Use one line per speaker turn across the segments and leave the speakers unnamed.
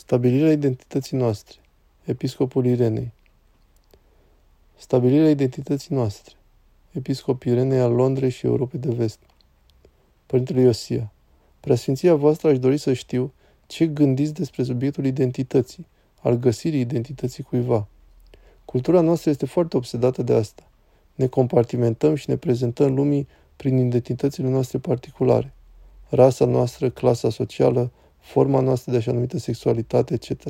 Stabilirea identității noastre. Episcopul Irenei. Stabilirea identității noastre. Episcop Irenei al Londrei și Europei de Vest. Părintele Iosia. Preasfinția voastră aș dori să știu ce gândiți despre subiectul identității, al găsirii identității cuiva. Cultura noastră este foarte obsedată de asta. Ne compartimentăm și ne prezentăm lumii prin identitățile noastre particulare. Rasa noastră, clasa socială, forma noastră de așa numită sexualitate, etc.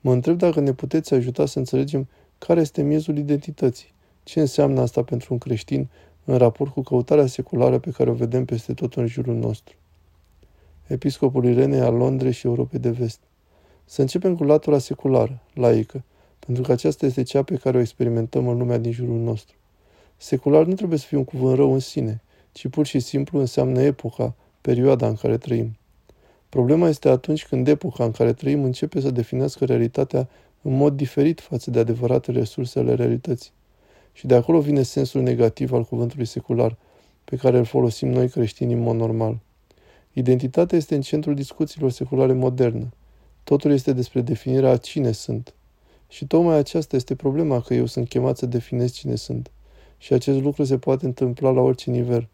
Mă întreb dacă ne puteți ajuta să înțelegem care este miezul identității, ce înseamnă asta pentru un creștin în raport cu căutarea seculară pe care o vedem peste tot în jurul nostru. Episcopul Irene al Londrei și Europei de Vest. Să începem cu latura seculară, laică, pentru că aceasta este cea pe care o experimentăm în lumea din jurul nostru. Secular nu trebuie să fie un cuvânt rău în sine, ci pur și simplu înseamnă epoca, perioada în care trăim. Problema este atunci când epoca în care trăim începe să definească realitatea în mod diferit față de adevăratele resurse ale realității. Și de acolo vine sensul negativ al cuvântului secular, pe care îl folosim noi creștini în mod normal. Identitatea este în centrul discuțiilor seculare moderne. Totul este despre definirea a cine sunt. Și tocmai aceasta este problema că eu sunt chemat să definez cine sunt. Și acest lucru se poate întâmpla la orice nivel.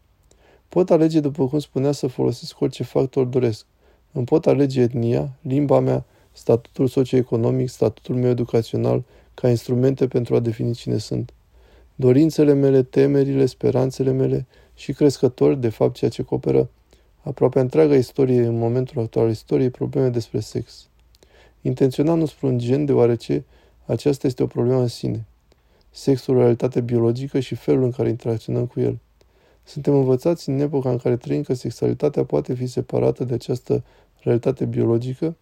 Pot alege, după cum spunea, să folosesc orice factor doresc. Îmi pot alege etnia, limba mea, statutul socioeconomic, statutul meu educațional, ca instrumente pentru a defini cine sunt. Dorințele mele, temerile, speranțele mele și crescători, de fapt ceea ce coperă aproape întreaga istorie în momentul actual al istoriei, probleme despre sex. Intenționat nu spun gen, deoarece aceasta este o problemă în sine. Sexul o realitate biologică și felul în care interacționăm cu el. Suntem învățați în epoca în care trăim că sexualitatea poate fi separată de această realitate biologică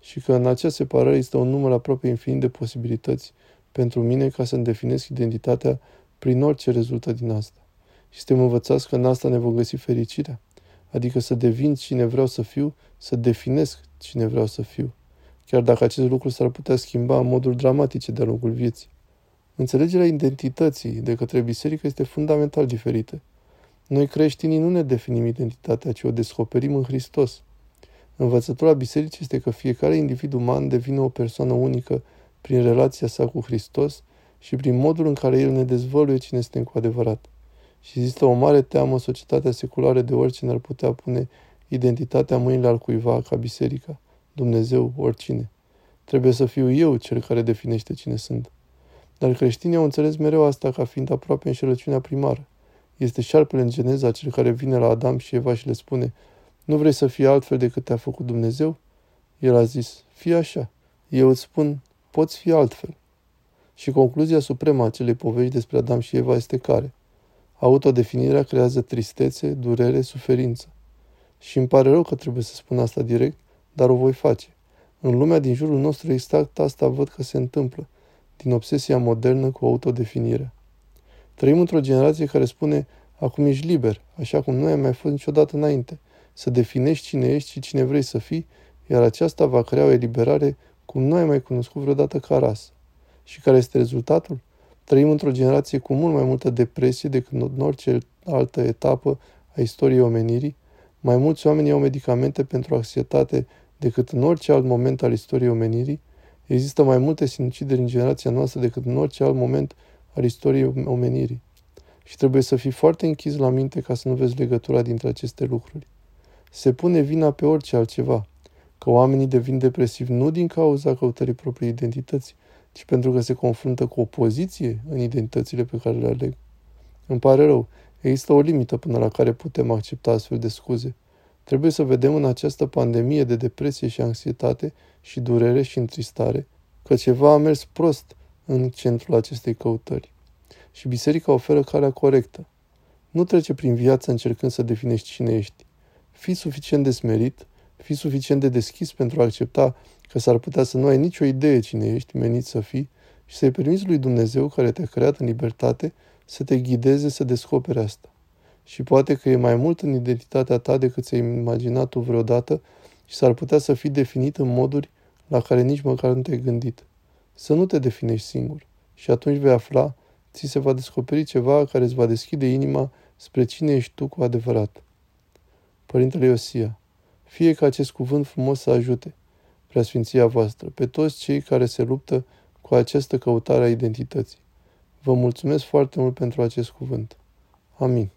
și că în acea separare este un număr aproape infinit de posibilități pentru mine ca să-mi definesc identitatea prin orice rezultă din asta. Și suntem învățați că în asta ne vom găsi fericirea, adică să devin cine vreau să fiu, să definesc cine vreau să fiu, chiar dacă acest lucru s-ar putea schimba în moduri dramatice de-a lungul vieții. Înțelegerea identității de către biserică este fundamental diferită. Noi creștinii nu ne definim identitatea, ci o descoperim în Hristos. Învățătura bisericii este că fiecare individ uman devine o persoană unică prin relația sa cu Hristos și prin modul în care El ne dezvăluie cine suntem cu adevărat. Și există o mare teamă în societatea seculară de oricine ar putea pune identitatea mâinile al cuiva ca biserica, Dumnezeu, oricine. Trebuie să fiu eu cel care definește cine sunt. Dar creștinii au înțeles mereu asta ca fiind aproape înșelăciunea primară. Este șarpele în Geneza cel care vine la Adam și Eva și le spune Nu vrei să fii altfel decât te-a făcut Dumnezeu? El a zis, fii așa. Eu îți spun, poți fi altfel. Și concluzia supremă a acelei povești despre Adam și Eva este care? Autodefinirea creează tristețe, durere, suferință. Și îmi pare rău că trebuie să spun asta direct, dar o voi face. În lumea din jurul nostru exact asta văd că se întâmplă, din obsesia modernă cu autodefinirea. Trăim într-o generație care spune, acum ești liber, așa cum nu ai mai fost niciodată înainte, să definești cine ești și cine vrei să fii, iar aceasta va crea o eliberare cum nu ai mai cunoscut vreodată ca rasă. Și care este rezultatul? Trăim într-o generație cu mult mai multă depresie decât în orice altă etapă a istoriei omenirii. Mai mulți oameni au medicamente pentru anxietate decât în orice alt moment al istoriei omenirii. Există mai multe sinucideri în generația noastră decât în orice alt moment al istoriei omenirii. Și trebuie să fii foarte închis la minte ca să nu vezi legătura dintre aceste lucruri. Se pune vina pe orice altceva, că oamenii devin depresivi nu din cauza căutării propriei identități, ci pentru că se confruntă cu opoziție în identitățile pe care le aleg. Îmi pare rău, există o limită până la care putem accepta astfel de scuze. Trebuie să vedem în această pandemie de depresie și anxietate și durere și întristare că ceva a mers prost în centrul acestei căutări. Și biserica oferă calea corectă. Nu trece prin viață încercând să definești cine ești. Fii suficient de smerit, fii suficient de deschis pentru a accepta că s-ar putea să nu ai nicio idee cine ești menit să fii și să-i permiți lui Dumnezeu care te-a creat în libertate să te ghideze să descoperi asta. Și poate că e mai mult în identitatea ta decât ți-ai imaginat tu vreodată și s-ar putea să fii definit în moduri la care nici măcar nu te-ai gândit. Să nu te definești singur și atunci vei afla, ți se va descoperi ceva care îți va deschide inima spre cine ești tu cu adevărat. Părintele Iosia, fie ca acest cuvânt frumos să ajute. preasfinția voastră, pe toți cei care se luptă cu această căutare a identității. Vă mulțumesc foarte mult pentru acest cuvânt. Amin.